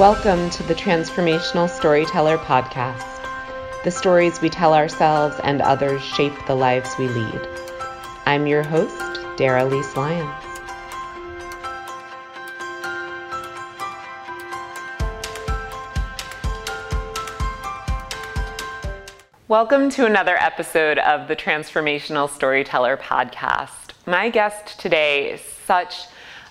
Welcome to the Transformational Storyteller Podcast. The stories we tell ourselves and others shape the lives we lead. I'm your host, Dara Lise Lyons. Welcome to another episode of the Transformational Storyteller Podcast. My guest today is such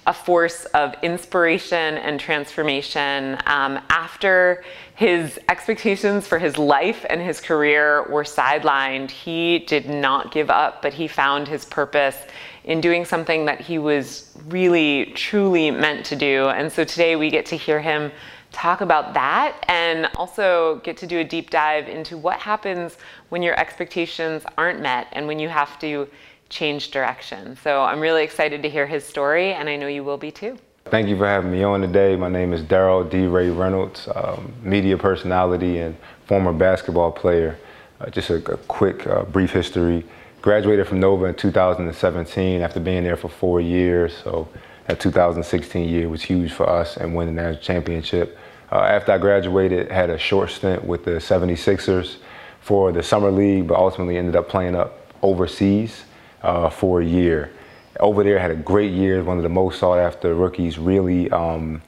a force of inspiration and transformation. Um, after his expectations for his life and his career were sidelined, he did not give up, but he found his purpose in doing something that he was really, truly meant to do. And so today we get to hear him talk about that and also get to do a deep dive into what happens when your expectations aren't met and when you have to change direction. So I'm really excited to hear his story, and I know you will be too. Thank you for having me on today. My name is Darryl D. Ray Reynolds, um, media personality and former basketball player. Uh, just a, a quick, uh, brief history. Graduated from Nova in 2017 after being there for four years. So that 2016 year was huge for us and winning the national championship. Uh, after I graduated, had a short stint with the 76ers for the summer league, but ultimately ended up playing up overseas uh, for a year. Over there, had a great year. One of the most sought after rookies. Really, um,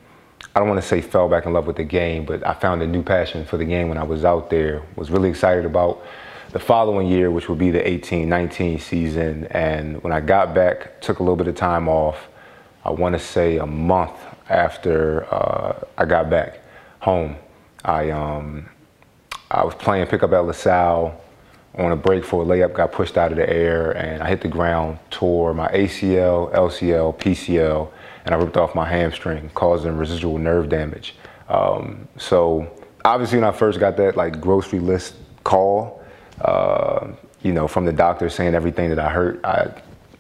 I don't want to say fell back in love with the game, but I found a new passion for the game when I was out there. Was really excited about the following year, which would be the 18-19 season. And when I got back, took a little bit of time off. I want to say a month after uh, I got back home. I um, I was playing pickup at LaSalle on a break for a layup, got pushed out of the air, and I hit the ground, tore my ACL, LCL, PCL, and I ripped off my hamstring, causing residual nerve damage. Um, so obviously, when I first got that like grocery list call, uh, you know, from the doctor saying everything that I hurt, I,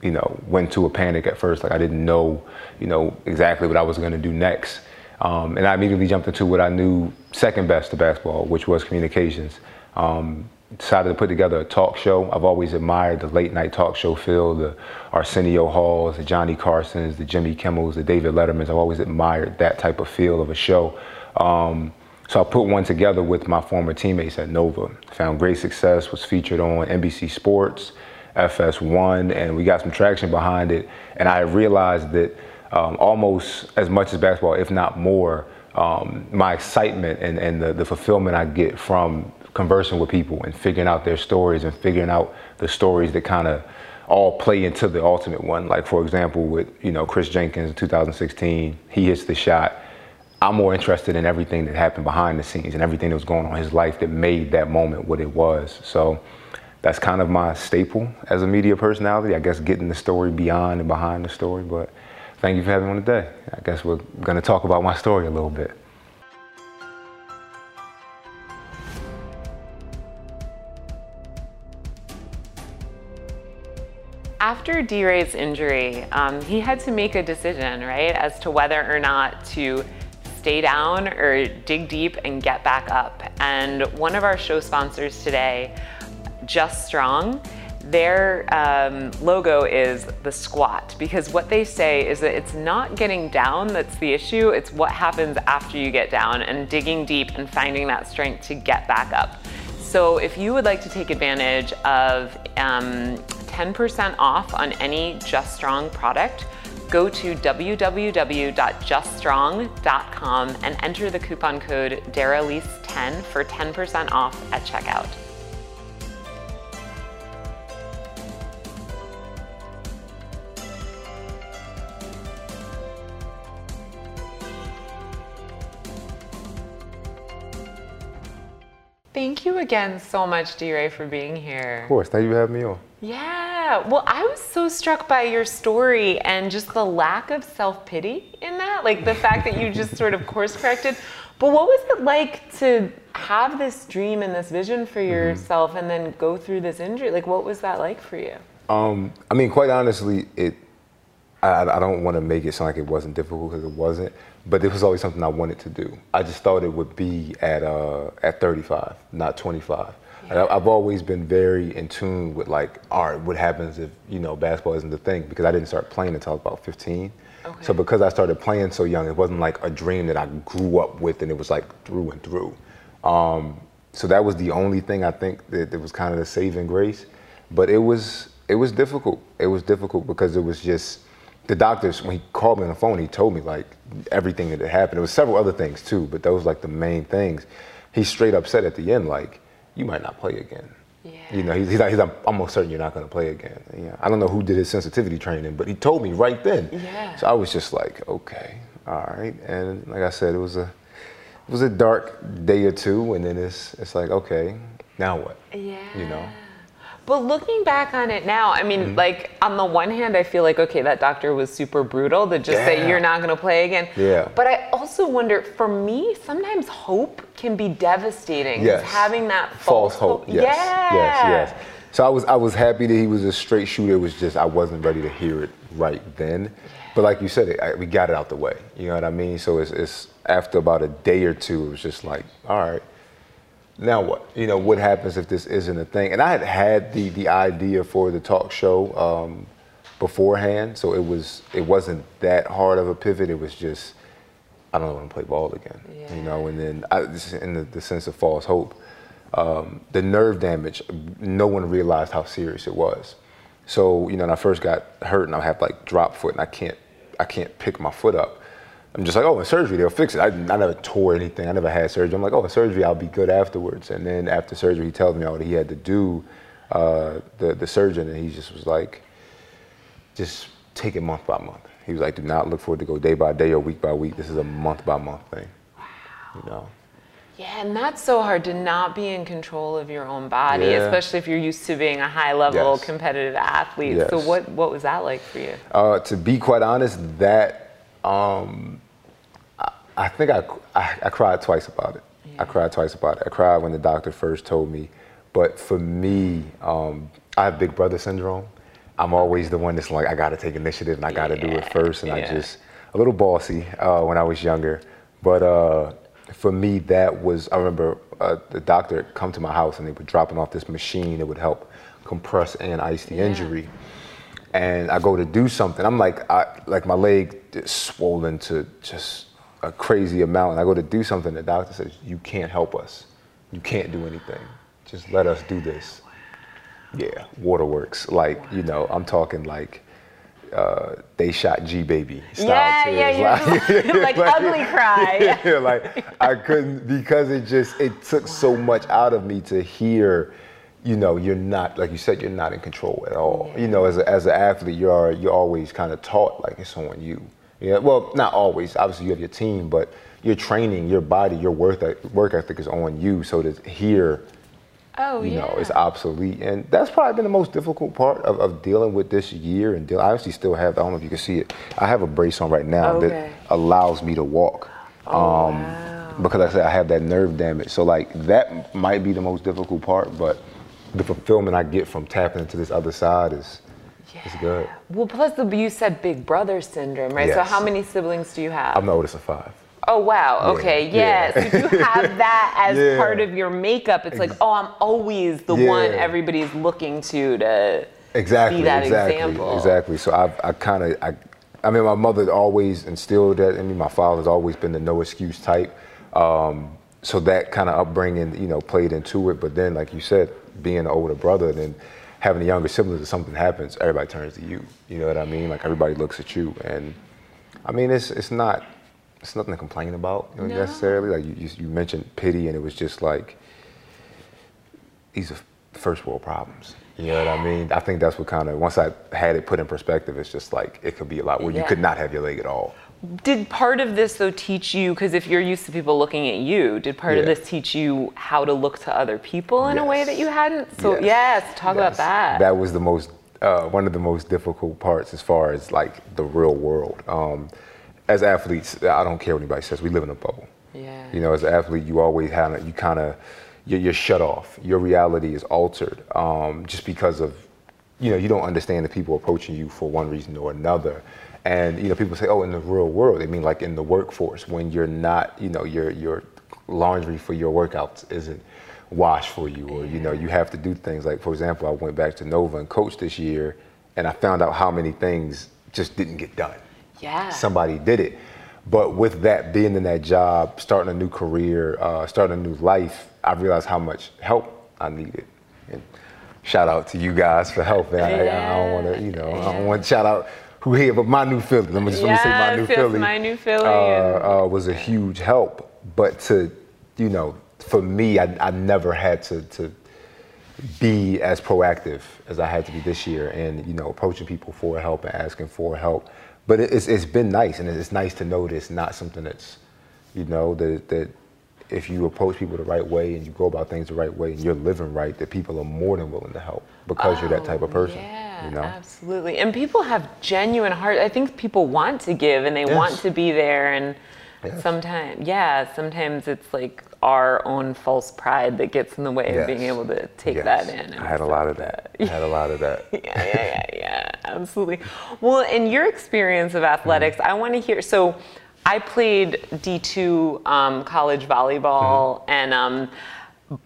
you know, went to a panic at first. Like I didn't know, you know, exactly what I was going to do next. Um, and I immediately jumped into what I knew second best to basketball, which was communications. Um, decided to put together a talk show. I've always admired the late night talk show field, the Arsenio Halls, the Johnny Carsons, the Jimmy Kimmels, the David Lettermans. I've always admired that type of feel of a show. Um, so I put one together with my former teammates at Nova. Found great success, was featured on NBC Sports, FS1, and we got some traction behind it. And I realized that um, almost as much as basketball, if not more, um, my excitement and, and the, the fulfillment I get from conversing with people and figuring out their stories and figuring out the stories that kind of all play into the ultimate one. Like for example, with you know Kris Jenkins in 2016, he hits the shot. I'm more interested in everything that happened behind the scenes and everything that was going on in his life that made that moment what it was. So that's kind of my staple as a media personality. I guess getting the story beyond and behind the story. But thank you for having me on today. I guess we're going to talk about my story a little bit. After D Ray's injury, um, he had to make a decision, right, as to whether or not to stay down or dig deep and get back up. And one of our show sponsors today, Just Strong, their um, logo is the squat because what they say is that it's not getting down that's the issue, it's what happens after you get down and digging deep and finding that strength to get back up. So if you would like to take advantage of um, 10% off on any Just Strong product, go to www.juststrong.com and enter the coupon code DARALISE10 for 10% off at checkout. Thank you again so much, D Ray, for being here. Of course. Thank you for having me on. Yeah. Well, I was so struck by your story and just the lack of self pity in that. Like the fact that you just sort of course corrected. But what was it like to have this dream and this vision for mm-hmm. yourself mm-hmm. and then go through this injury? Like, what was that like for you? Um, I mean, quite honestly, it. I, I don't want to make it sound like it wasn't difficult because it wasn't but it was always something I wanted to do. I just thought it would be at uh, at 35, not 25. Yeah. I, have always been very in tune with like, all right, what happens if you know basketball isn't the thing? Because I didn't start playing until I was about 15. Okay. So because I started playing so young, it wasn't like a dream that I grew up with and it was like through and through. Um, so that was the only thing I think that, that was kind of the saving grace. But it was it was difficult. It was difficult because it was just the doctors when he called me on the phone, he told me like everything that had happened. There was several other things too, but those like the main things. He straight up said at the end like, "You might not play again." Yeah. You know, he's, he's, like, he's like, almost certain you're not going to play again. Yeah. I don't know who did his sensitivity training, but he told me right then. Yeah. So I was just like, okay, all right. And like I said, it was a it was a dark day or two, and then it's it's like, okay, now what? Yeah. You know. But looking back on it now, I mean, mm-hmm. like on the one hand, I feel like okay, that doctor was super brutal to just yeah. say you're not going to play again. Yeah. But I also wonder, for me, sometimes hope can be devastating. Yes. Having that false, false hope. hope. Yes. Yeah. Yes. Yes. So I was I was happy that he was a straight shooter. It was just I wasn't ready to hear it right then. But like you said, it, I, we got it out the way. You know what I mean? So it's, it's after about a day or two, it was just like, all right, now what? You know, what happens if this isn't a thing? And I had had the the idea for the talk show um, beforehand, so it was it wasn't that hard of a pivot. It was just I don't want to play ball again. Yeah. You know, and then I, in the, the sense of false hope, um, the nerve damage. No one realized how serious it was. So you know, when I first got hurt and I have like drop foot and I can't I can't pick my foot up. I'm just like, oh, in surgery they'll fix it. I, I never tore anything. I never had surgery. I'm like, oh, in surgery I'll be good afterwards. And then after surgery, he tells me all that he had to do. Uh, the the surgeon and he just was like, just take it month by month. He was like, do not look for it to go day by day or week by week. This is a month by month thing. Wow. You know. Yeah, and that's so hard to not be in control of your own body, yeah. especially if you're used to being a high level yes. competitive athlete. Yes. So what what was that like for you? Uh, to be quite honest, that um, I, I, think I, I, I cried twice about it. Yeah. I cried twice about it. I cried when the doctor first told me, but for me, um, I have big brother syndrome. I'm always the one that's like, I got to take initiative and I got to yeah. do it first, and yeah. I just a little bossy uh, when I was younger. But uh, for me, that was I remember uh, the doctor come to my house and they were dropping off this machine that would help compress and ice the injury and I go to do something. I'm like, I, like my leg is swollen to just a crazy amount. And I go to do something. The doctor says, "You can't help us. You can't do anything. Just let us do this." Yeah, waterworks. Like you know, I'm talking like. Uh, they shot G baby style yeah, tears. Yeah, yeah, like, like, like ugly cry. Yeah, like I couldn't because it just it took so much out of me to hear you know, you're not like you said, you're not in control at all. You know, as a, as an athlete, you're you're always kind of taught like it's on you. Yeah, well, not always. Obviously, you have your team, but your training, your body, your work work ethic is on you. So to hear, oh, you yeah. know, it's obsolete, and that's probably been the most difficult part of, of dealing with this year. And deal, I actually still have. I don't know if you can see it. I have a brace on right now okay. that allows me to walk. Oh, um, wow. Because like I said I have that nerve damage, so like that might be the most difficult part, but the fulfillment I get from tapping into this other side is yeah. is good. Well, plus the you said big brother syndrome, right? Yes. So how many siblings do you have? I'm the oldest of five. Oh wow. Okay. Yeah. yeah. So you have that as yeah. part of your makeup. It's like, oh, I'm always the one everybody's looking to to exactly, be that exactly, example. Exactly. So I've, I kind of I. I mean, my mother always instilled that in me. My father's always been the no excuse type. Um, so that kind of upbringing, you know, played into it. But then, like you said, being an older brother and then having a younger sibling, if something happens, everybody turns to you. You know what I mean? Like everybody looks at you, and I mean, it's it's not it's nothing to complain about you know, no. necessarily. Like you, you mentioned pity, and it was just like these are first world problems. You know what I mean? I think that's what kind of once I had it put in perspective, it's just like it could be a lot where yeah. you could not have your leg at all. Did part of this though teach you because if you're used to people looking at you, did part yeah. of this teach you how to look to other people in yes. a way that you hadn't? So yes, yes talk yes. about that. That was the most uh, one of the most difficult parts as far as like the real world. Um, as athletes, I don't care what anybody says. We live in a bubble. Yeah. You know, as an athlete, you always have you kind of you're, you're, shut off. Your reality is altered um, just because of you know you don't understand the people approaching you for one reason or another and you know, people say, "Oh, in the real world," they mean like in the workforce when you're not, you know, your your laundry for your workouts isn't washed for you, or you know, you have to do things like, for example, I went back to Nova and coached this year, and I found out how many things just didn't get done. Yeah. somebody did it. But with that, being in that job, starting a new career, uh, starting a new life, I realized how much help I needed. And shout out to you guys for helping. I, I don't want to, you know, I don't want to shout out who here, but my new Philly. Let me just let me say my new Philly. my new Philly uh, and- uh, was a huge help. But to, you know, for me, I, I never had to, to be as proactive as I had to be this year, and you know, approaching people for help and asking for help. But it- it's it's been nice, and it's nice to know that it's not something that's, you know, that that if you approach people the right way and you go about things the right way and you're living right, that people are more than willing to help because you're that type of oh, person. Oh, Yeah, you know. absolutely. And people have genuine heart. I think people want to give and they Yes. want to be there. And Yes. sometimes, yeah, sometimes it's like our own false pride that gets in the way of being able to take Yes. that in. I had a lot of that. I had a lot of that. yeah, yeah, yeah, yeah, absolutely. Well, in your experience of mm-hmm. athletics, I want to hear. So, I played D2 um, college volleyball, and um,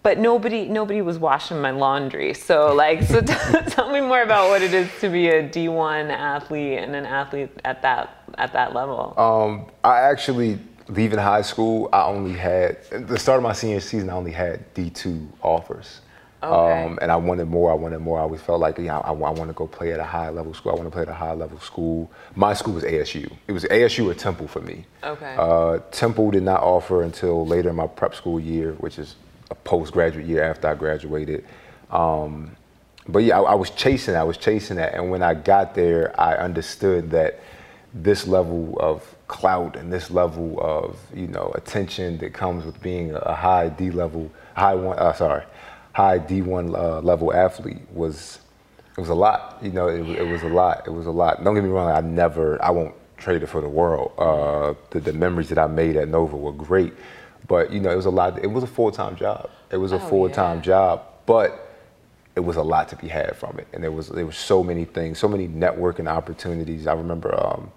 but nobody nobody was washing my laundry. So, like, so t- tell me more about what it is to be a D1 athlete and an athlete at that at that level. Um, I actually, leaving high school, I only had, at the start of my senior season, I only had D2 offers. Okay. Um, and I wanted more, I wanted more. I always felt like, you know, I, I want to go play at a high level school. I want to play at a high level school. My school was ASU. It was ASU or Temple for me. Okay. Uh, Temple did not offer until later in my prep school year, which is a postgraduate year after I graduated. Um, but yeah, I, I was chasing. I was chasing that, and when I got there, I understood that this level of clout and this level of you know attention that comes with being a high D level, high one, uh, sorry, high D one uh, level athlete was it was a lot. You know, it, was- it was a lot. It was a lot. Don't get me wrong. I never, I won't trade it for the world. Uh, the, the memories that I made at Nova were great, but you know, it was a lot. It was a full time job. It was a Oh, full time yeah. job, but it was a lot to be had from it, and there was there was so many things, so many networking opportunities. I remember um,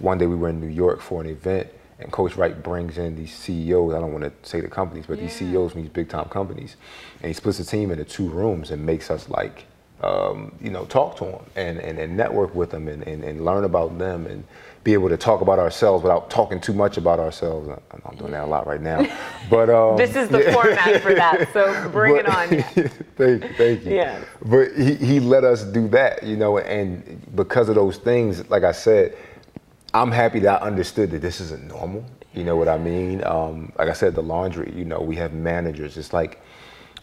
one day we were in New York for an event, and Coach Wright brings in these CEOs. I don't want to say the companies, but these CEOs from these big time companies, and he splits the team into two rooms and makes us like, um, you know, talk to them and, and, and network with them and, and, and learn about them and be able to talk about ourselves without talking too much about ourselves. I'm doing that a lot right now, but um, this is the format for that. So bring it on. Yeah. thank you, thank you. Yeah. But he, he let us do that, you know, and because of those things, like I said, I'm happy that I understood that this isn't normal. You know what I mean? Um, like I said, the laundry, you know, we have managers. It's like,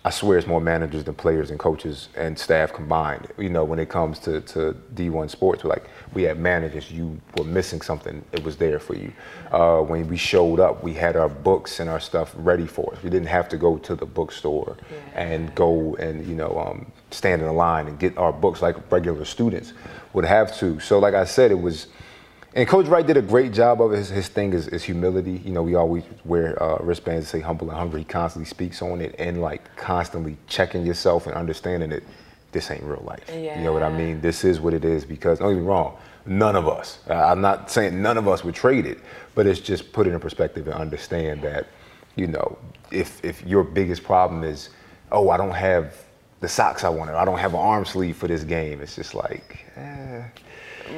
I swear it's more managers than players and coaches and staff combined. You know, when it comes to, to D1 sports, we're like, we had managers, you were missing something, it was there for you. Uh, when we showed up, we had our books and our stuff ready for us. We didn't have to go to the bookstore and go and, you know, um, stand in a line and get our books like regular students would have to. So, like I said, it was, and Coach Wright did a great job of it. His, his thing is, is humility. You know, we always wear uh, wristbands that say humble and hungry. He constantly speaks on it and like constantly checking yourself and understanding that this ain't real life. You know what I mean? This is what it is because, don't get me wrong, none of us, uh, I'm not saying none of us would trade it, but it's just put it in perspective and understand that, you know, if, if your biggest problem is, oh, I don't have the socks I wanted, I don't have an arm sleeve for this game, it's just like, eh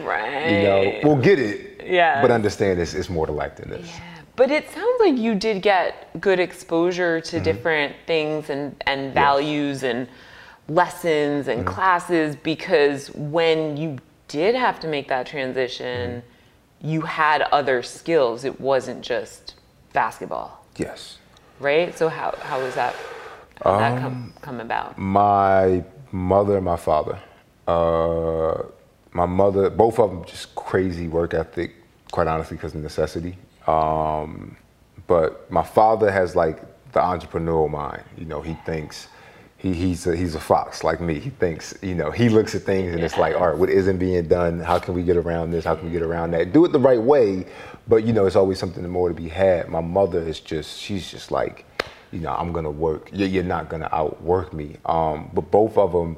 Right. you know, we'll get it. Yeah. But understand it's, it's more to life than this. Yeah, but it sounds like you did get good exposure to Mm-hmm. different things and, and values and lessons and Mm-hmm. classes because when you did have to make that transition, Mm-hmm. you had other skills. It wasn't just basketball, Yes. right? So how, how was that, how that Um, come, come about? My mother and my father. Uh, my mother, both of them, just crazy work ethic. Quite honestly, because of necessity. Um, but my father has like the entrepreneurial mind. You know, he thinks he, he's a, he's a fox like me. He thinks you know he looks at things and it's like, all right, what isn't being done? How can we get around this? How can we get around that? Do it the right way, but you know, it's always something more to be had. My mother is just she's just like, you know, I'm gonna work. You're, not gonna outwork me. Um, but both of them.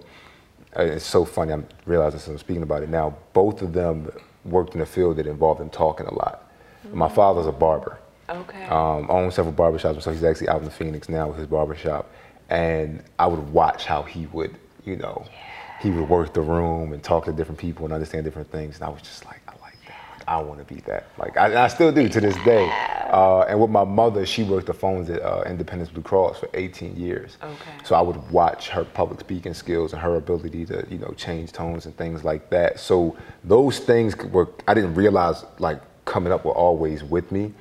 It's so funny. I'm realizing as I'm speaking about it now. Both of them worked in a field that involved them talking a lot. My father's a barber. Okay. Um, owns several barbershops, so he's actually out in Phoenix now with his barbershop. And I would watch how he would, you know, he would work the room and talk to different people and understand different things. And I was just like, I want to be that. Like I, I still do to this day. Uh, and with my mother, she worked the phones at uh, Independence Blue Cross for 18 years. Okay. So I would watch her public speaking skills and her ability to, you know, change tones and things like that. So those things were I didn't realize like coming up were always with me.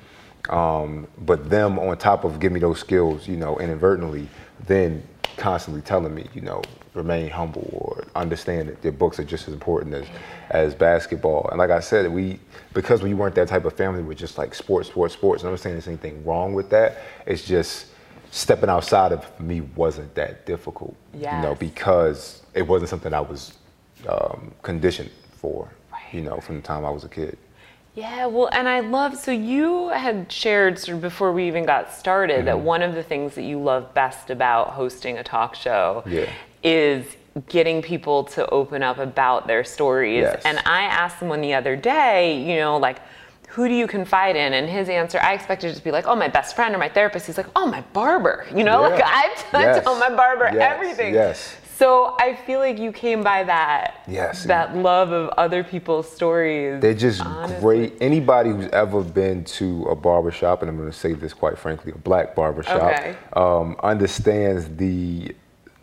Um, but them on top of giving me those skills, you know, inadvertently, then constantly telling me, you know, remain humble or understand that your books are just as important as as basketball. And like I said, we because we weren't that type of family, we're just like sports, sports, sports. And I'm not saying there's anything wrong with that. It's just stepping outside of me wasn't that difficult. You know, because it wasn't something I was um, conditioned for. You know, from the time I was a kid. Yeah, well, and I love, so you had shared sort of before we even got started Mm-hmm. that one of the things that you love best about hosting a talk show Yeah. is getting people to open up about their stories. Yes. And I asked someone the other day, you know, like, who do you confide in? And his answer, I expected it to be like, oh, my best friend or my therapist. He's like, oh, my barber. You know, like. I, I Yes. tell my barber everything. Yes. So I feel like you came by that, Yes. that love of other people's stories. They're just honestly. great. Anybody who's ever been to a barber shop, and I'm going to say this quite frankly, a black barber shop, Okay. um, understands the,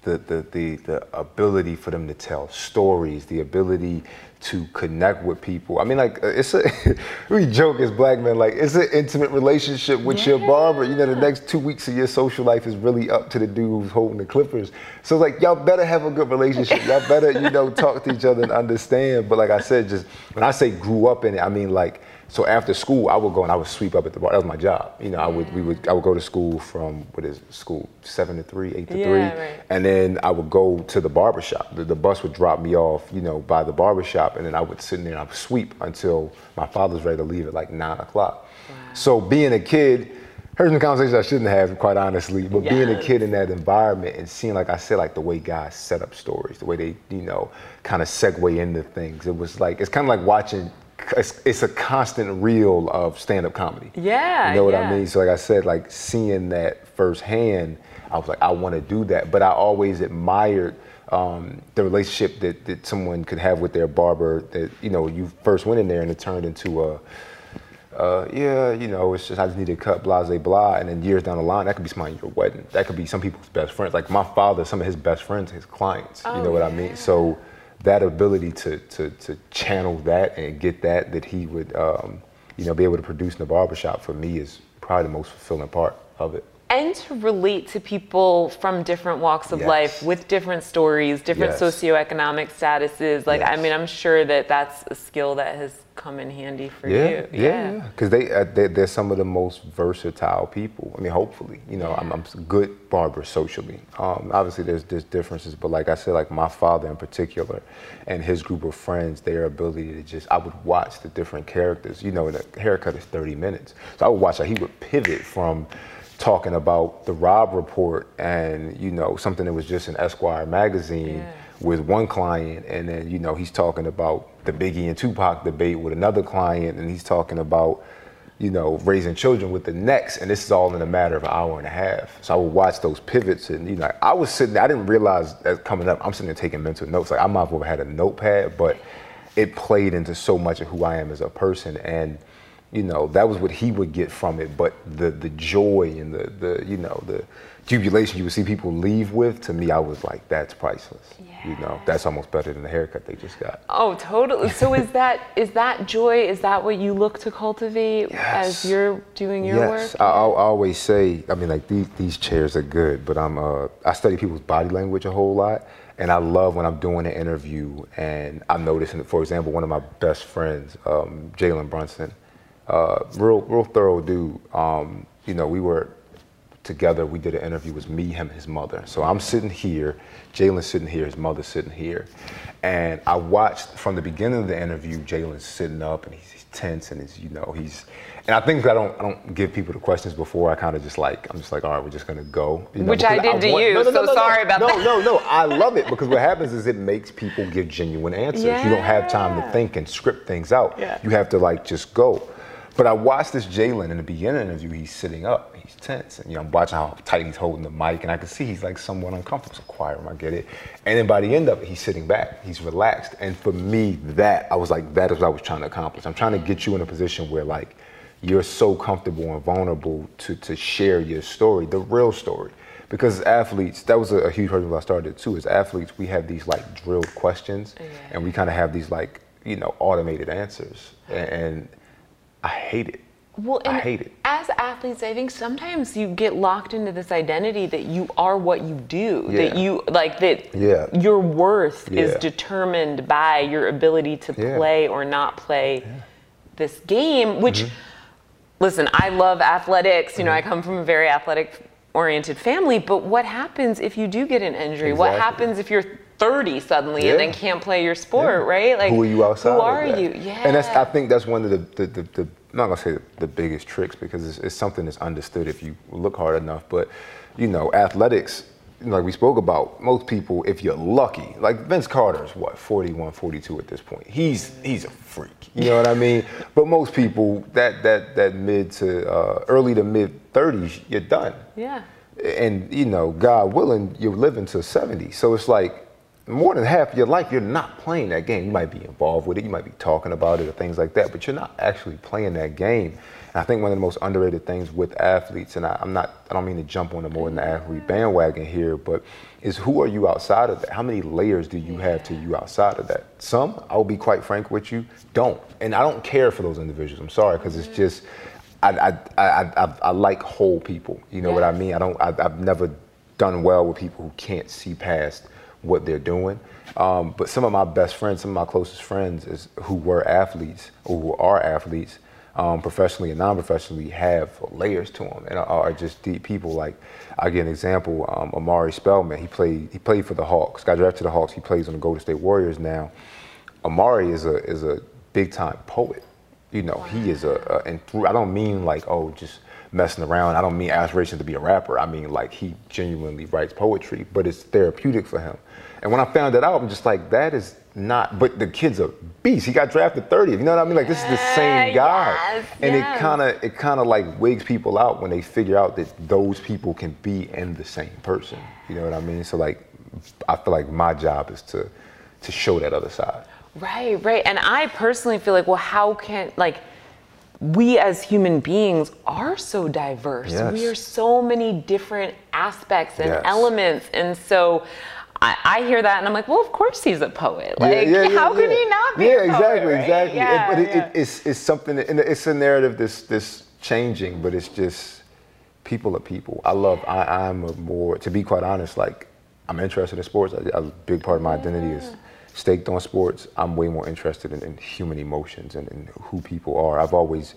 the, the, the, the ability for them to tell stories, the ability to connect with people. I mean, like, uh, it's a, we joke as black men, like, it's an intimate relationship with your barber. You know, the next two weeks of your social life is really up to the dude who's holding the clippers. So, like, y'all better have a good relationship. Y'all better, you know, talk to each other and understand. But, like I said, just when I say grew up in it, I mean, like, so after school, I would go and I would sweep up at the bar. That was my job. You know, I would, we would, I would go to school from, what is it, school, seven to three, eight to Yeah, three. right. And then I would go to the barbershop. The, the bus would drop me off, you know, by the barbershop and then I would sit in there and I would sweep until my father was ready to leave at like nine o'clock. So being a kid, heard some conversations I shouldn't have, quite honestly, but being a kid in that environment and seeing, like I said, like the way guys set up stories, the way they, you know, kind of segue into things. It was like it's kind of like watching. It's, it's a constant reel of stand-up comedy. Yeah, You know what yeah. I mean? So like I said, like seeing that firsthand, I was like, I want to do that. But I always admired um, the relationship that, that someone could have with their barber. That you know, you first went in there and it turned into a, uh, yeah, you know, it's just I just need to cut blah blah blah, and then years down the line, that could be somebody at your wedding. That could be some people's best friends. Like my father, some of his best friends, his clients. you Oh, know what I mean? So that ability to to to channel that and get that that he would, um, you know, be able to produce in the barbershop for me is probably the most fulfilling part of it. And to relate to people from different walks of Yes. life with different stories, different Yes. socioeconomic statuses. Like, I mean, I'm sure that that's a skill that has come in handy for Yeah, you. yeah, yeah. Because they, uh, they they're some of the most versatile people. I mean, hopefully, you know, I'm, I'm good barber socially. Um, obviously, there's there's differences, but like I said, like my father in particular, and his group of friends, their ability to just I would watch the different characters. You know, the haircut is 30 minutes, so I would watch how he would pivot from talking about the Robb Report and you know something that was just in Esquire magazine Yeah. with one client, and then you know he's talking about the Biggie and Tupac debate with another client, and he's talking about you know raising children with the next, and this is all in a matter of an hour and a half. So I would watch those pivots, and you know I was sitting, there, I didn't realize that coming up, I'm sitting there taking mental notes. Like I might have had a notepad, but it played into so much of who I am as a person, and you know that was what he would get from it but the the joy and the the you know the jubilation you would see people leave with to me i was like that's priceless you know that's almost better than the haircut they just got Oh, totally. So is that is that joy? Is that what you look to cultivate as you're doing your yes work? I, I always say i mean like these these chairs are good but i'm uh i study people's body language a whole lot and i love when i'm doing an interview and i'm noticing for example one of my best friends um, jalen brunson uh, real real thorough dude. Um, you know we were together. We did an interview. It was me him his mother. So i'm sitting here. Jalen's sitting here. His mother's sitting here. And i watched from the beginning of the interview jalen's sitting up and he's, he's tense and he's you know he's and i think i don't i don't give people the questions before. I kind of just like i'm just like all right we're just gonna go you know, Which I did to you, so sorry about no, that. no no. No. i love it because what happens is it makes people give genuine answers. You don't have time to think and script things out. Yeah. you have to like just go But I watched this Jalen in the beginning of the interview. He's sitting up, he's tense, and you know I'm watching how tight he's holding the mic, and I can see he's like somewhat uncomfortable. So quiet, I get it. And then by the end of it, he's sitting back, he's relaxed. And for me, that I was like, that is what I was trying to accomplish. I'm trying to get you in a position where like you're so comfortable and vulnerable to to share your story, the real story. Because as athletes, that was a, a huge why I started too. As athletes, we have these like drilled questions, yeah. and we kind of have these like you know automated answers, and, and I hate it. Well, I hate it. As athletes, I think sometimes you get locked into this identity that you are what you do. Yeah. That you like that yeah. your worth yeah. is determined by your ability to play or not play this game, which mm-hmm. listen, I love athletics. You know, mm-hmm. I come from a very athletic oriented family, but what happens if you do get an injury? Exactly. What happens if you're 30 suddenly yeah. and then can't play your sport, yeah. right? Like who are you outside? Who are you? Yeah. And that's I think that's one of the the, the, the I'm not gonna say the biggest tricks because it's, it's, something that's understood if you look hard enough. But you know, athletics, like we spoke about, most people, if you're lucky, like Vince Carter's what 41, 42 at this point. He's he's a freak. You know what I mean? But most people, that that that mid to uh, early to mid 30s, you're done. Yeah. And you know, God willing, you're living to 70. So it's like more than half of your life, you're not playing that game. You might be involved with it, you might be talking about it or things like that, but you're not actually playing that game. And I think one of the most underrated things with athletes, and I, am not, I don't mean to jump on the more than the athlete bandwagon here, but is who are you outside of that? How many layers do you have to you outside of that? Some, I'll be quite frank with you, don't. And I don't care for those individuals. I'm sorry, because it's just, I, I, I, I, I like whole people. You know what I mean? I don't, I, I've never done well with people who can't see past what they're doing. Um, but some of my best friends, some of my closest friends, is who were athletes or who are athletes, um, professionally and non-professionally, have layers to them and are just deep people. Like I give an example: um, Omari Spellman. He played. He played for the Hawks. Got drafted to the Hawks. He plays on the Golden State Warriors now. Omari is a is a big time poet. You know, he is a, a and through, I don't mean like oh just messing around. I don't mean aspiration to be a rapper. I mean like he genuinely writes poetry, but it's therapeutic for him. And when I found that out, I'm just like, that is not. But the kid's a beast. He got drafted 30th. You know what I mean? Like this is the uh, same guy. Yes, and yes. it kind of it kind of like wigs people out when they figure out that those people can be in the same person. You know what I mean? So like, I feel like my job is to to show that other side. Right, right. And I personally feel like, well, how can like we as human beings are so diverse. Yes. We are so many different aspects and yes. elements. And so I, I, hear that and I'm like, well, of course he's a poet. Like, yeah, yeah, how yeah, could he not be? Yeah, exactly, poet, right? exactly. It, but it, it, it's, it's something, and it's a narrative that's, that's changing, but it's just people are people. I love, I, I'm a more, to be quite honest, like, I'm interested in sports. A, a big part of my identity is mm-hmm. staked on sports, I'm way more interested in, in human emotions and, and, who people are. I've always,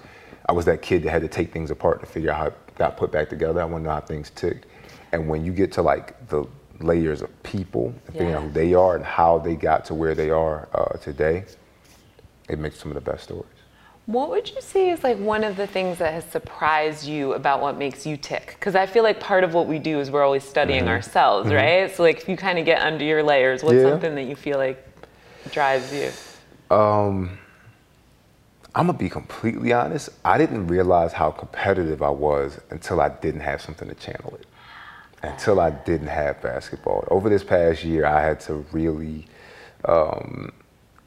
I was that kid that had to take things apart to figure out how it got put back together. I want to know how things ticked. And when you get to like the layers of people and figuring yeah. out who they are and how they got to where they are uh, today, it makes some of the best stories. What would you say is like one of the things that has surprised you about what makes you tick? Because I feel like part of what we do is we're always studying mm-hmm. ourselves, mm-hmm. right? So like if you kind of get under your layers, what's yeah. something that you feel like drives you? Um, I'm gonna be completely honest. I didn't realize how competitive I was until I didn't have something to channel it. Until I didn't have basketball. Over this past year, I had to really. Um,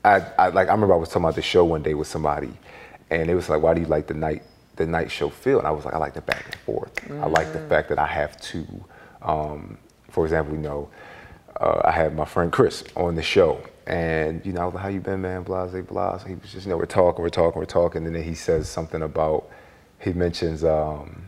I, I like. I remember I was talking about the show one day with somebody, and it was like, "Why do you like the night the night show feel?" And I was like, "I like the back and forth. Mm. I like the mm. fact that I have to." Um, for example, you know, uh, I had my friend Chris on the show, and you know, I was like, "How you been, man?" Blase. So he was just, you know, we're talking, we're talking, we're talking, and then he says something about, he mentions, um,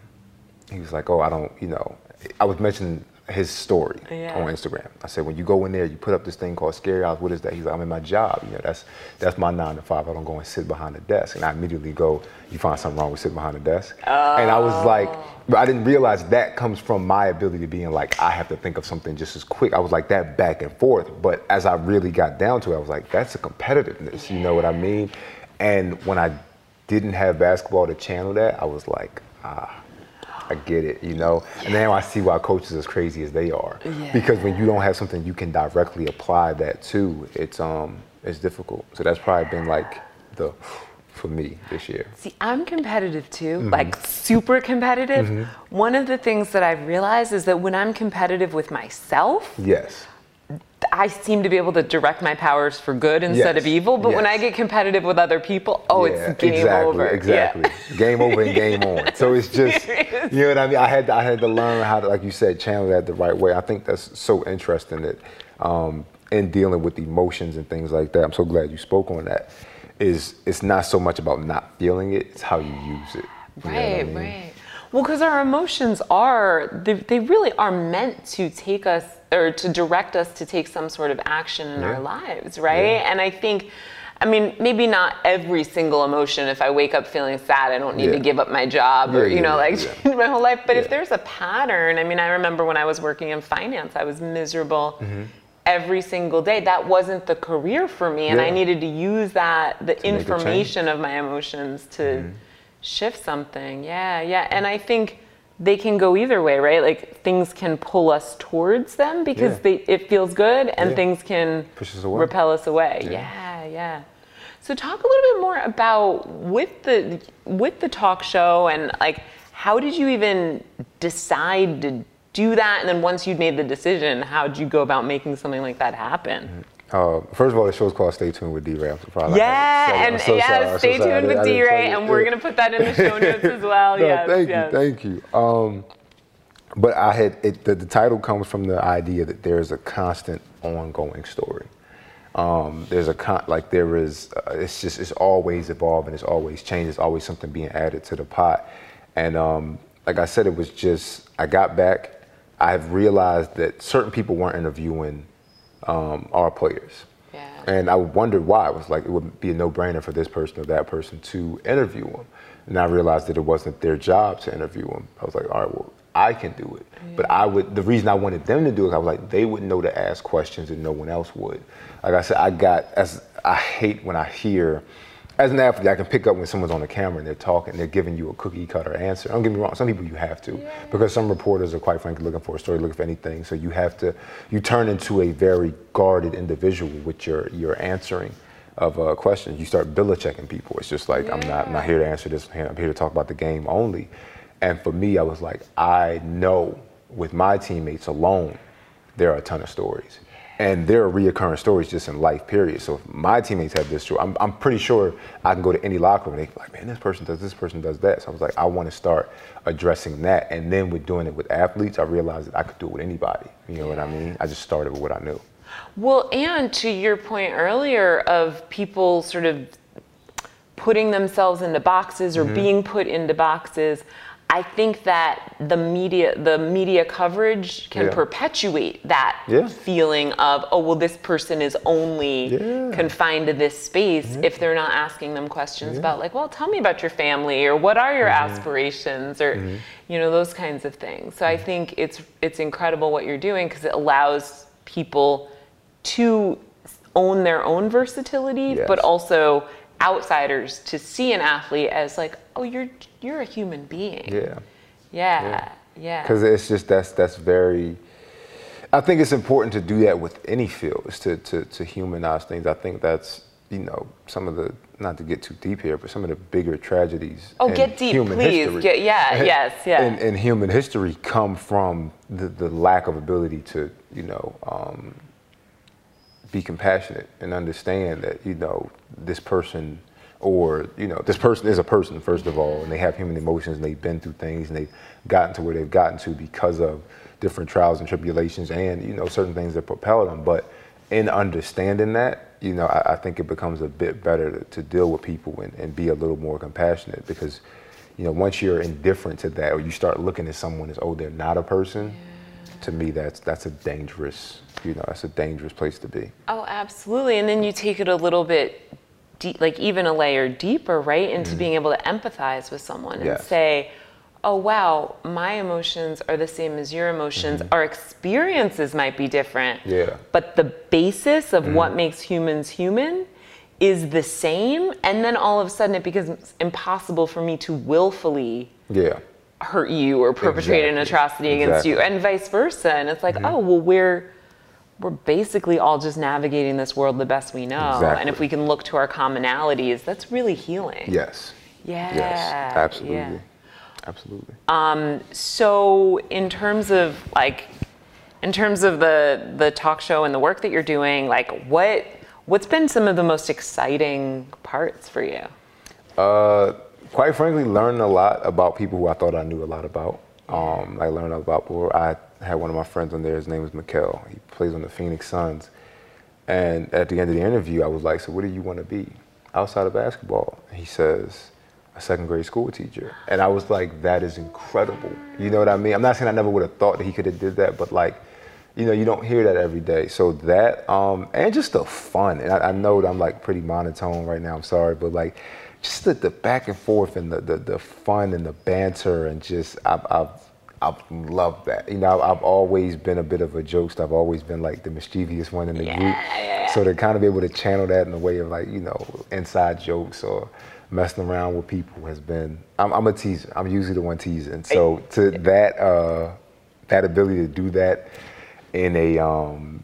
he was like, "Oh, I don't, you know," I was mentioning his story yeah. on Instagram. I said, when you go in there, you put up this thing called Scary Hours. What is that? He's like, I'm in my job. You know, that's that's my nine to five. I don't go and sit behind the desk. And I immediately go, you find something wrong with sitting behind the desk? Oh. And I was like, but I didn't realize that comes from my ability to being like, I have to think of something just as quick. I was like that back and forth. But as I really got down to it, I was like, that's a competitiveness. You know what I mean? And when I didn't have basketball to channel that, I was like, ah I get it, you know. And now I see why coaches as crazy as they are, yeah. because when you don't have something you can directly apply that to, it's um it's difficult. So that's probably been like the for me this year. See, I'm competitive too, mm-hmm. like super competitive. Mm-hmm. One of the things that I've realized is that when I'm competitive with myself, yes. I seem to be able to direct my powers for good instead yes. of evil. But yes. when I get competitive with other people, oh, yeah, it's game exactly, over. Exactly. Yeah. game over and game on. So it's just, you know what I mean? I had to, I had to learn how to, like you said, channel that the right way. I think that's so interesting that um, in dealing with emotions and things like that. I'm so glad you spoke on that. Is it's not so much about not feeling it; it's how you use it. You right, I mean? right. Well, because our emotions are, they, they, really are meant to take us or to direct us to take some sort of action in yeah. our lives, right? Yeah. And I think, I mean, maybe not every single emotion. If I wake up feeling sad, I don't need yeah. to give up my job or, you know, like change my whole life. But if there's a pattern, I mean, I remember when I was working in finance, I was miserable. Mm-hmm every single day. That wasn't the career for me, and yeah. I needed to use that the to information of my emotions to mm-hmm. shift something. Yeah, yeah, and I think they can go either way, right? Like things can pull us towards them because yeah. they it feels good, and yeah. things can Push us away. repel us away. Yeah. yeah, So talk a little bit more about with the with the talk show and like how did you even decide to do that? And then once you'd made the decision, how did you go about making something like that happen? Uh, first of all, the show's called Stay Tuned with D Ray. Yeah, and so yeah, Stay so Tuned with D Ray, and we're gonna put that in the show notes as well. no, yes, thank yes. you, thank you. Um, but I had it, the, the, title comes from the idea that there's a constant, ongoing story. Um, there's a con- like there is. Uh, it's just it's always evolving. It's always changing. It's always something being added to the pot. And um, like I said, it was just I got back I've realized that certain people weren't interviewing um, our players. Yeah. And I wondered why. It was like it would be a no-brainer for this person or that person to interview them. And I realized that it wasn't their job to interview them. I was like, all right, well, I can do it. Yeah. But I would. The reason I wanted them to do it, I was like, they wouldn't know to ask questions and no one else would. Like I said, I got as I hate when I hear as an athlete, I can pick up when someone's on the camera and they're talking, they're giving you a cookie cutter answer. Don't get me wrong, some people you have to, yeah. because some reporters are quite frankly looking for a story, looking for anything. So you have to, you turn into a very guarded individual with your your answering of uh, questions. You start billet-checking people. It's just like yeah. I'm not I'm not here to answer this. I'm here to talk about the game only. And for me, I was like, I know with my teammates alone, there are a ton of stories and there are reoccurring stories just in life, period. So if my teammates have this, story, I'm, I'm pretty sure I can go to any locker room and they like, man, this person does this, person does that. So I was like, I want to start addressing that. And then with doing it with athletes, I realized that I could do it with anybody. You know yeah. what I mean? I just started with what I knew. Well, and to your point earlier of people sort of putting themselves into boxes or mm-hmm. being put into boxes, I think that the media the media coverage can yeah. perpetuate that yeah. feeling of oh well this person is only yeah. confined to this space if they're not asking them questions about like well tell me about your family or what are your mm-hmm. aspirations or mm-hmm. you know those kinds of things. So I mm-hmm. think it's it's incredible what you're doing because it allows people to own their own versatility yes. but also outsiders to see an athlete as like, oh, you're you're a human being. Yeah. Yeah. Yeah. Because it's just that's that's very. I think it's important to do that with any field, is to, to, to humanize things. I think that's you know some of the not to get too deep here, but some of the bigger tragedies. Oh, get deep, please. Get, yeah, yes, yeah. In, in, human history, come from the, the lack of ability to you know um, be compassionate and understand that you know this person or you know this person is a person first of all and they have human emotions and they've been through things and they've gotten to where they've gotten to because of different trials and tribulations and you know certain things that propel them but in understanding that you know i, I think it becomes a bit better to, to deal with people and, and, be a little more compassionate because you know once you're indifferent to that or you start looking at someone as oh they're not a person yeah. to me that's that's a dangerous you know, that's a dangerous place to be. Oh, absolutely. And then you take it a little bit, like even a layer deeper, right, into mm-hmm. being able to empathize with someone yes. and say, oh, wow, my emotions are the same as your emotions. Mm-hmm. Our experiences might be different. Yeah. But the basis of mm-hmm. what makes humans human is the same. And then all of a sudden it becomes impossible for me to willfully. Yeah hurt you or perpetrate exactly. an atrocity against exactly. you and vice versa and it's like mm-hmm. oh well we're we're basically all just navigating this world the best we know. Exactly. And if we can look to our commonalities, that's really healing. Yes. Yeah. Yes. Absolutely. yeah. Absolutely. So in terms of like in terms of the the talk show and the work that you're doing, like what what's been some of the most exciting parts for you? Uh, quite frankly, learning a lot about people who I thought I knew a lot about. Um, I learned about people. I had one of my friends on there. His name was Mikal. He plays on the Phoenix Suns. And at the end of the interview, I was like, "So what do you want to be outside of basketball?" He says, "A second grade school teacher." And I was like, "That is incredible." You know what I mean? I'm not saying I never would have thought that he could have did that, but like, you know, you don't hear that every day. So that, um, and just the fun. And I, I know that I'm like pretty monotone right now. I'm sorry, but like, just the, the back and forth and the, the, the fun and the banter and just I've, I've I've loved that. You know, I've, always been a bit of a jokester. I've always been like the mischievous one in the Yeah, group. yeah. So to kind of be able to channel that in a way of like you know inside jokes or messing around with people has been. I'm, I'm a teaser. I'm usually the one teasing. So to that uh, that ability to do that in a um,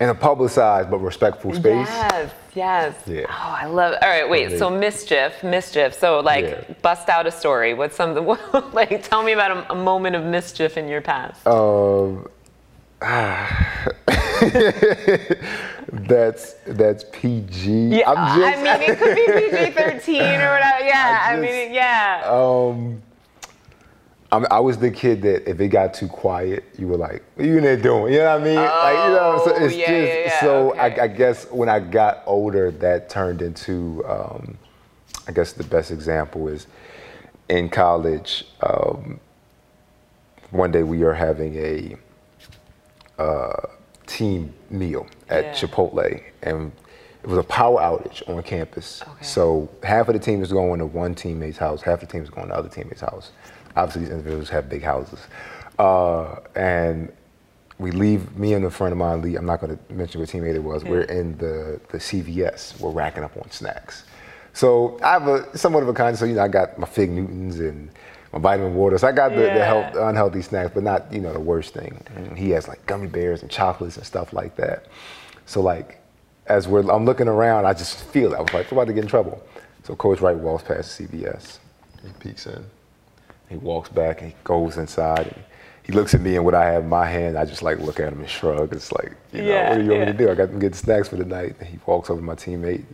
in a publicized but respectful space. Yes, yes. Yeah. Oh, I love it. All right, wait. So mischief, mischief. So like, Yeah. bust out a story. What's something? like, tell me about a, a moment of mischief in your past. Um, that's that's PG. yeah, I'm just, I mean, it could be PG thirteen or whatever. Yeah, I, I mean, yeah. um, I, mean, I was the kid that if it got too quiet, you were like, "What you in there doing?" You know what I mean? like, you know, so Oh, it's yeah, just yeah, yeah, so. okay. I, I guess when I got older, that turned into. Um, I guess the best example is in college. Um, one day we are having a uh, team meal at. Chipotle, and it was a power outage on campus. Okay. So half of the team was going to one teammate's house, half the team was going to other teammate's house. Obviously, these individuals have big houses, uh, and we leave. Me and a friend of mine leave. I'm not going to mention what teammate it was. We're in the the CVS. We're racking up on snacks. So I have a somewhat of a conscience. So you know, I got my Fig Newtons and my vitamin water. So I got the, the health, unhealthy snacks, but not you know the worst thing. And he has like gummy bears and chocolates and stuff like that. So like, as we're I'm looking around, I just feel it. I was like, we're about to get in trouble. So Coach Wright walks past CVS. He peeks in. He walks back and he goes inside. And he looks at me and what I have in my hand, I just like look at him and shrug. It's like, you know, Yeah, what do you want yeah. me to do? I got them getting snacks for the night. And he walks over to my teammate.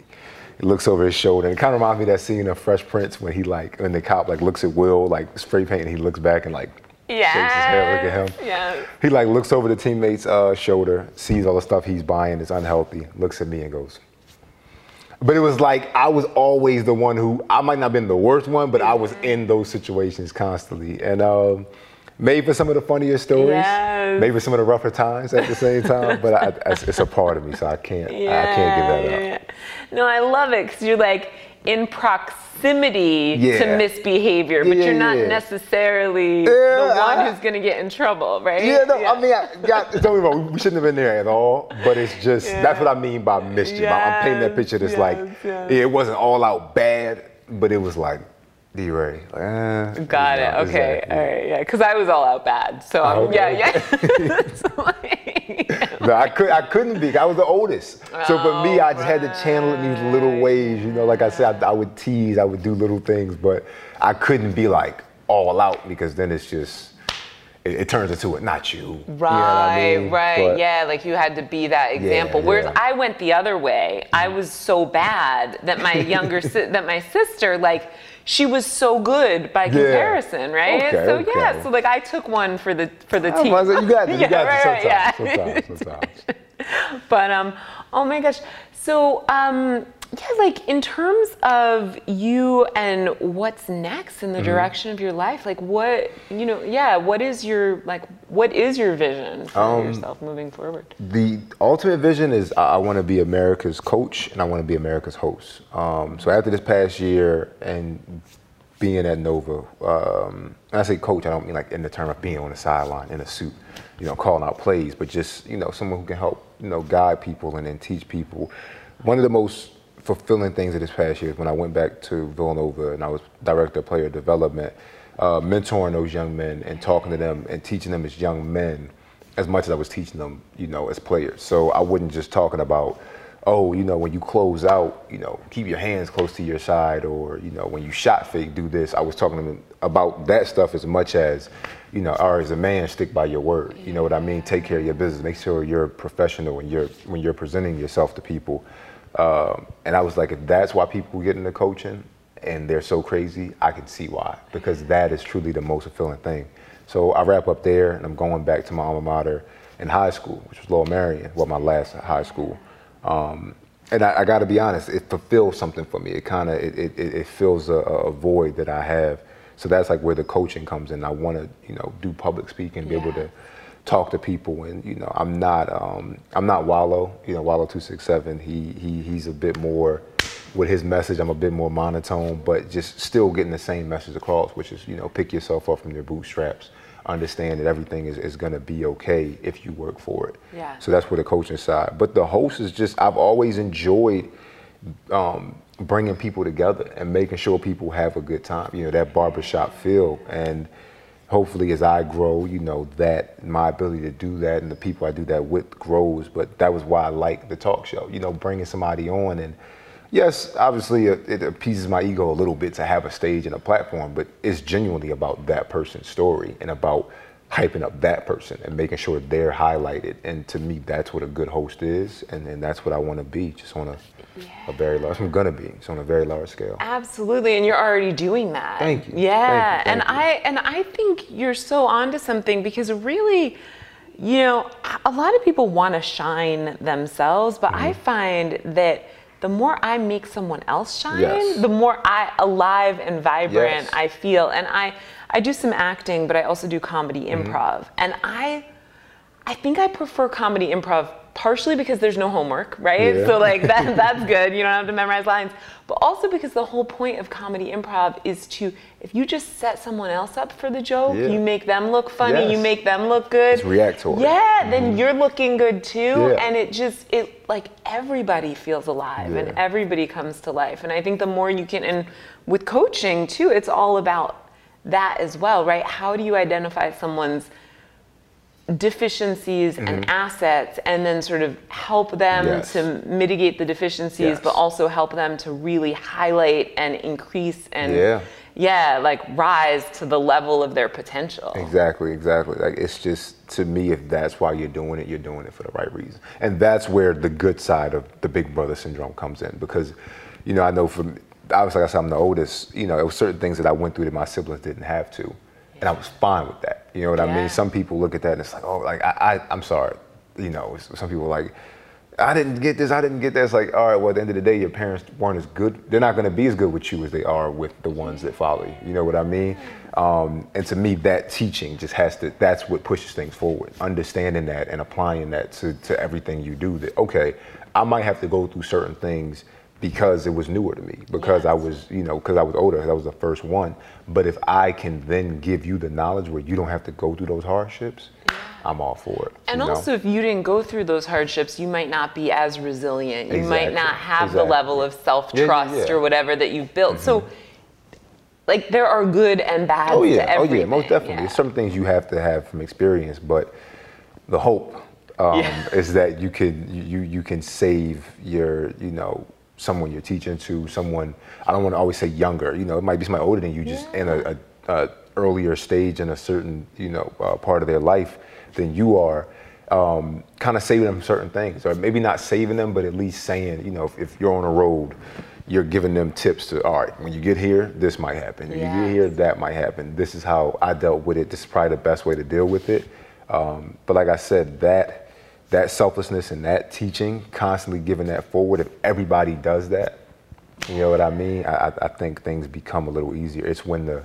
He looks over his shoulder and it kind of reminds me of that scene of Fresh Prince when he like, when the cop like looks at Will, like spray paint, and he looks back and like yeah. shakes his head, look at him. Yeah. He like looks over the teammate's uh, shoulder, sees all the stuff he's buying is unhealthy, looks at me and goes. But it was like I was always the one who I might not have been the worst one, but I was in those situations constantly, and um, maybe for some of the funnier stories, Yes. maybe for some of the rougher times at the same time. but I, it's, it's a part of me, so I can't I can't give that yeah, up. No, I love it because you're like in proximity to Yeah. misbehavior, but Yeah, you're not yeah. necessarily Yeah, the one who's going to get in trouble, right? Yeah, no, I mean, I, God, don't get wrong, we shouldn't have been there at all, but it's just, that's what I mean by mischief. I'm- I'm painting that picture that's yes, like, yes. it wasn't all out bad, but it was like, D-Ray. Like, eh, Got it. know, Okay. exactly. All right. Yeah. Because I was all out bad. So um, Okay. yeah, yeah. So, like, No, I, could, I couldn't be. I was the oldest. So for me, I just had to channel it in these little ways. You know, like I said, I, I would tease, I would do little things, but I couldn't be like all out because then it's just, it, it turns into it, not you. You know Right, I mean? right, But- yeah. Like you had to be that example. Yeah, Whereas yeah. I went the other way. I was so bad that my younger si- that my sister like she was so good by comparison, right? Okay, so okay. yeah, so like I took one for the for the team. was you got this, you Yeah, got right, right, sometimes, yeah. sometimes, sometimes. but um oh my gosh so um yeah like in terms of you and what's next in the Mm-hmm. direction of your life like what you know yeah what is your like what is your vision for Um, yourself moving forward The ultimate vision is I, I want to be America's coach and I want to be America's host. Um, so after this past year and being at Nova, um, I say coach, I don't mean like in the term of being on the sideline in a suit, you know, calling out plays, but just you know someone who can help you know guide people and then teach people. One of the most fulfilling things of this past year when I went back to Villanova and I was director of player development, uh, mentoring those young men and talking to them and teaching them as young men as much as I was teaching them, you know, as players. So I wasn't just talking about, oh, you know, when you close out, you know, keep your hands close to your side, or you know, when you shot fake, do this. I was talking to them about that stuff as much as, you know, or as a man, stick by your word. You know what I mean? Take care of your business. Make sure you're professional when you're when you're presenting yourself to people. Um, and I was like, if that's why people get into coaching and they're so crazy, I can see why because that is truly the most fulfilling thing. So I wrap up there, and I'm going back to my alma mater in high school, which was Lower Merion, well, my last high school. Um, and I, I got to be honest, it fulfills something for me. It kind of it, it, it fills a, a, void that I have. So that's like where the coaching comes in. I want to you know do public speaking, be yeah. able to talk to people, and you know I'm not um, I'm not Wallo. You know Wallo two six seven. He he he's a bit more with his message, I'm a bit more monotone, but just still getting the same message across, which is, you know, pick yourself up from your bootstraps understand that everything is, is going to be okay if you work for it. Yeah. So that's where the coaching side. But the host is just, I've always enjoyed um, bringing people together and making sure people have a good time, you know, that barbershop feel. And hopefully as I grow, you know, that my ability to do that and the people I do that with grows. But that was why I like the talk show, you know, bringing somebody on and, yes, obviously it, appeases my ego a little bit to have a stage and a platform, but it's genuinely about that person's story and about hyping up that person and making sure they're highlighted. And to me, that's what a good host is, and, and that's what I want to be, just on a, yeah. a very large. I'm gonna be, so on a very large scale. Absolutely, and you're already doing that. Thank you. Yeah, Thank you. Thank and you. I and I think you're so onto something because really. You know, a lot of people want to shine themselves, but mm-hmm. I find that the more I make someone else shine, yes. the more I alive and vibrant yes. I feel. And I I do some acting, but I also do comedy mm-hmm. improv. And I I think I prefer comedy improv partially because there's no homework, right? Yeah. So like that that's good. You don't have to memorize lines. But also because the whole point of comedy improv is to if you just set someone else up for the joke, yeah. you make them look funny, yes. you make them look good. It's reactory. Yeah, mm-hmm. then you're looking good too. Yeah. And it just it like everybody feels alive and everybody comes to life. And I think the more you can and with coaching too, it's all about that as well, right? How do you identify someone's deficiencies mm-hmm. and assets and then sort of help them yes. to mitigate the deficiencies yes. but also help them to really highlight and increase and yeah. yeah like rise to the level of their potential exactly exactly like it's just to me if that's why you're doing it you're doing it for the right reason and that's where the good side of the big brother syndrome comes in because you know i know from obviously like i said i'm the oldest you know there were certain things that i went through that my siblings didn't have to and I was fine with that. You know what yeah. I mean? Some people look at that and it's like, oh, like I, I am sorry. You know, some people like, I didn't get this, I didn't get that. It's like, all right, well, at the end of the day, your parents weren't as good. They're not going to be as good with you as they are with the ones that follow you. You know what I mean? Um, and to me, that teaching just has to, that's what pushes things forward. Understanding that and applying that to, to everything you do. That, okay, I might have to go through certain things because it was newer to me because yes. I was you know because I was older that was the first one but if I can then give you the knowledge where you don't have to go through those hardships yeah. I'm all for it and also know? if you didn't go through those hardships you might not be as resilient you exactly. might not have exactly. the level of self-trust yeah, yeah, or whatever that you've built mm-hmm. so like there are good and bad oh yeah oh yeah most definitely there's some things you have to have from experience but the hope um, is that you can you you can save your you know someone you're teaching to, someone I don't want to always say younger. You know, it might be somebody older than you, just yeah. in a, a, a, earlier stage in a certain you know uh, part of their life than you are. Um, kind of saving them certain things, or maybe not saving them, but at least saying, you know, if, if, you're on a road, you're giving them tips to, all right, when you get here, this might happen. When yes. you get here, that might happen. This is how I dealt with it. This is probably the best way to deal with it. Um, but like I said, that that selflessness and that teaching, constantly giving that forward, if everybody does that, you know what I mean? I, I think things become a little easier. It's when the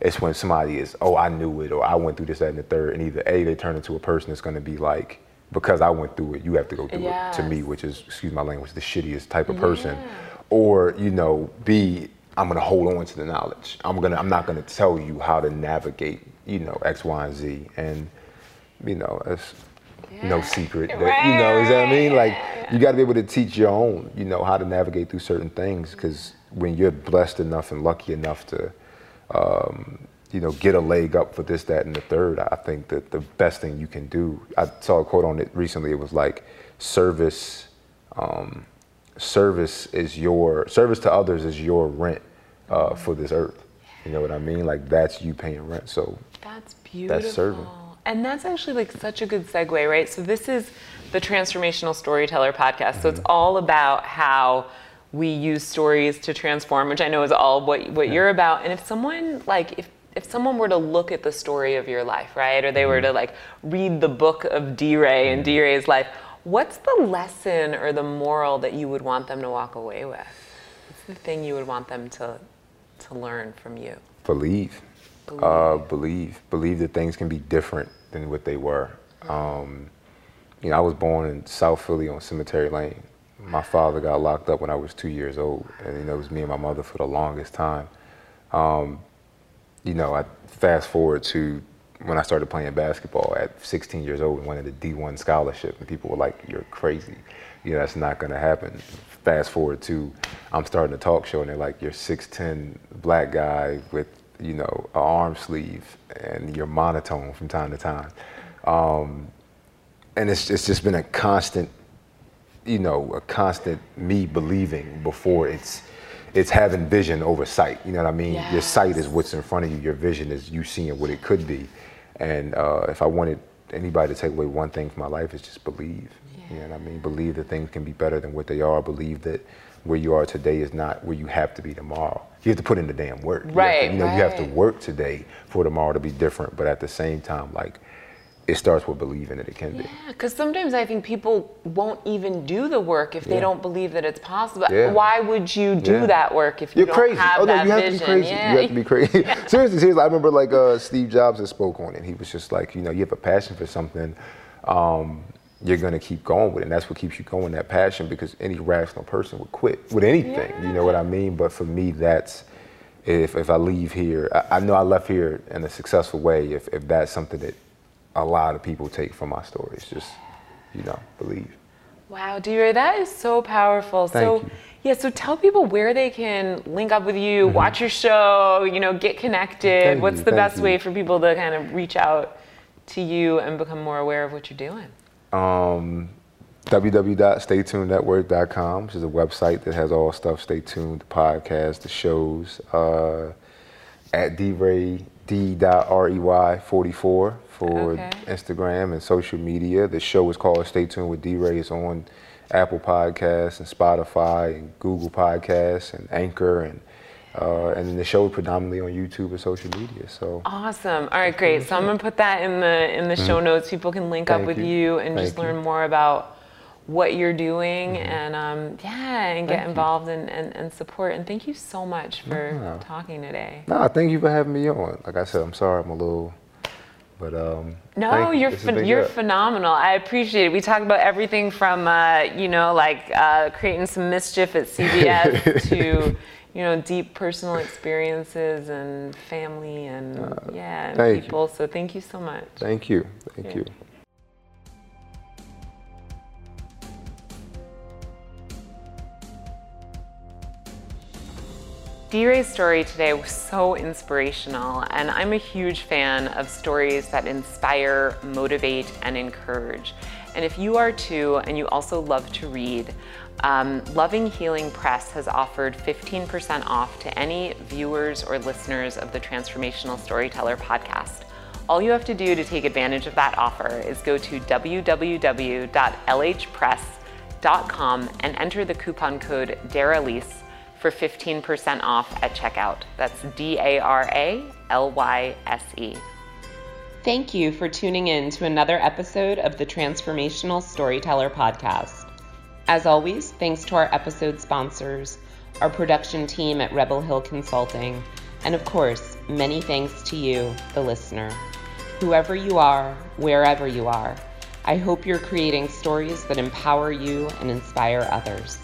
it's when somebody is, oh, I knew it, or I went through this, that, and the third, and either A, they turn into a person that's gonna be like, because I went through it, you have to go through yes. it to me, which is, excuse my language, the shittiest type of person. Yeah. Or, you know, B, I'm gonna hold on to the knowledge. I'm gonna I'm not gonna tell you how to navigate, you know, X, Y, and Z. And, you know, it's yeah. no secret. That, right. You know, is that I mean? Like you got to be able to teach your own, you know, how to navigate through certain things. Because when you're blessed enough and lucky enough to um, you know, get a leg up for this, that, and the third. I think that the best thing you can do. I saw a quote on it recently. It was like, service, um, service is your service to others is your rent uh, for this earth. You know what I mean? Like that's you paying rent. So that's beautiful. That's serving. And that's actually like such a good segue, right? So this is the Transformational Storyteller podcast. So it's all about how we use stories to transform, which I know is all what what yeah. you're about. And if someone like if if someone were to look at the story of your life, right, or they were to like read the book of D. Ray and D. Ray's life, what's the lesson or the moral that you would want them to walk away with? What's the thing you would want them to to learn from you? Believe. Believe. Uh, believe. Believe that things can be different than what they were. Um, you know, I was born in South Philly on Cemetery Lane. My father got locked up when I was two years old, and you know, it was me and my mother for the longest time. Um, you know, I fast forward to when I started playing basketball at 16 years old and wanted a D1 scholarship, and people were like, "You're crazy. You know, that's not going to happen." Fast forward to I'm starting a talk show, and they're like, "You're 6'10 black guy with you know an arm sleeve, and you're monotone from time to time." Um, and it's it's just been a constant, you know, a constant me believing before it's it's having vision over sight. You know what I mean? Yes. Your sight is what's in front of you. Your vision is you seeing what it could be. And uh, if I wanted anybody to take away one thing from my life, is just believe. Yeah. You know what I mean? Believe that things can be better than what they are. Believe that where you are today is not where you have to be tomorrow. You have to put in the damn work. Right. You, to, you know, right. you have to work today for tomorrow to be different. But at the same time, like it starts with believing that it can yeah, be. Yeah, because sometimes I think people won't even do the work if yeah. they don't believe that it's possible. Yeah. Why would you do that work if you You're don't crazy. have oh, no, that you have vision? to be crazy. You have to be crazy. seriously, seriously. I remember like uh, Steve Jobs that spoke on it. He was just like, you know, you have a passion for something. Um, you're going to keep going with it. And that's what keeps you going, that passion, because any rational person would quit with anything. You know what I mean? But for me, that's if, if I leave here, I, I know I left here in a successful way if, if that's something that a lot of people take from my stories. Just, you know, believe. Wow, D-Ray, that is so powerful. Thank so you. yeah, so tell people where they can link up with you, mm-hmm. watch your show, you know, get connected. Thank What's you, the best you. way for people to kind of reach out to you and become more aware of what you're doing? Um, www.staytunednetwork.com, which is a website that has all stuff. Stay tuned, the podcast, the shows. Uh, at D-Ray, D.Rey 44 for Okay. Instagram and social media. The show is called Stay Tuned with D-Ray. It's on Apple Podcasts and Spotify and Google Podcasts and Anchor and uh, and then the show is predominantly on YouTube and social media. So Awesome. All right, great. So I'm gonna put that in the in the show notes. People can link up Mm-hmm. With you. you, and just learn you. more about what you're doing and um, yeah, and get Thank involved and, and, and support. And thank you so much for Yeah. talking today. no, thank you for having me on. Like I said, I'm sorry I'm a little, but um. No, you. you're This has phen- been you're phenomenal. I appreciate it. We talked about everything from uh, you know like uh, creating some mischief at CVS to you know deep personal experiences and family and yeah and Uh, thank you. people. So thank you so much. Thank you. Thank Yeah. you. D-Ray's story today was so inspirational, and I'm a huge fan of stories that inspire, motivate, and encourage. And if you are too, and you also love to read, um, Loving Healing Press has offered 15% off to any viewers or listeners of the Transformational Storyteller podcast. All you have to do to take advantage of that offer is go to www.lhpress.com and enter the coupon code DARALYSE for 15% off at checkout. That's D A R A L Y S E. Thank you for tuning in to another episode of the Transformational Storyteller Podcast. As always, thanks to our episode sponsors, our production team at Rebel Hill Consulting, and of course, many thanks to you, the listener. Whoever you are, wherever you are, I hope you're creating stories that empower you and inspire others.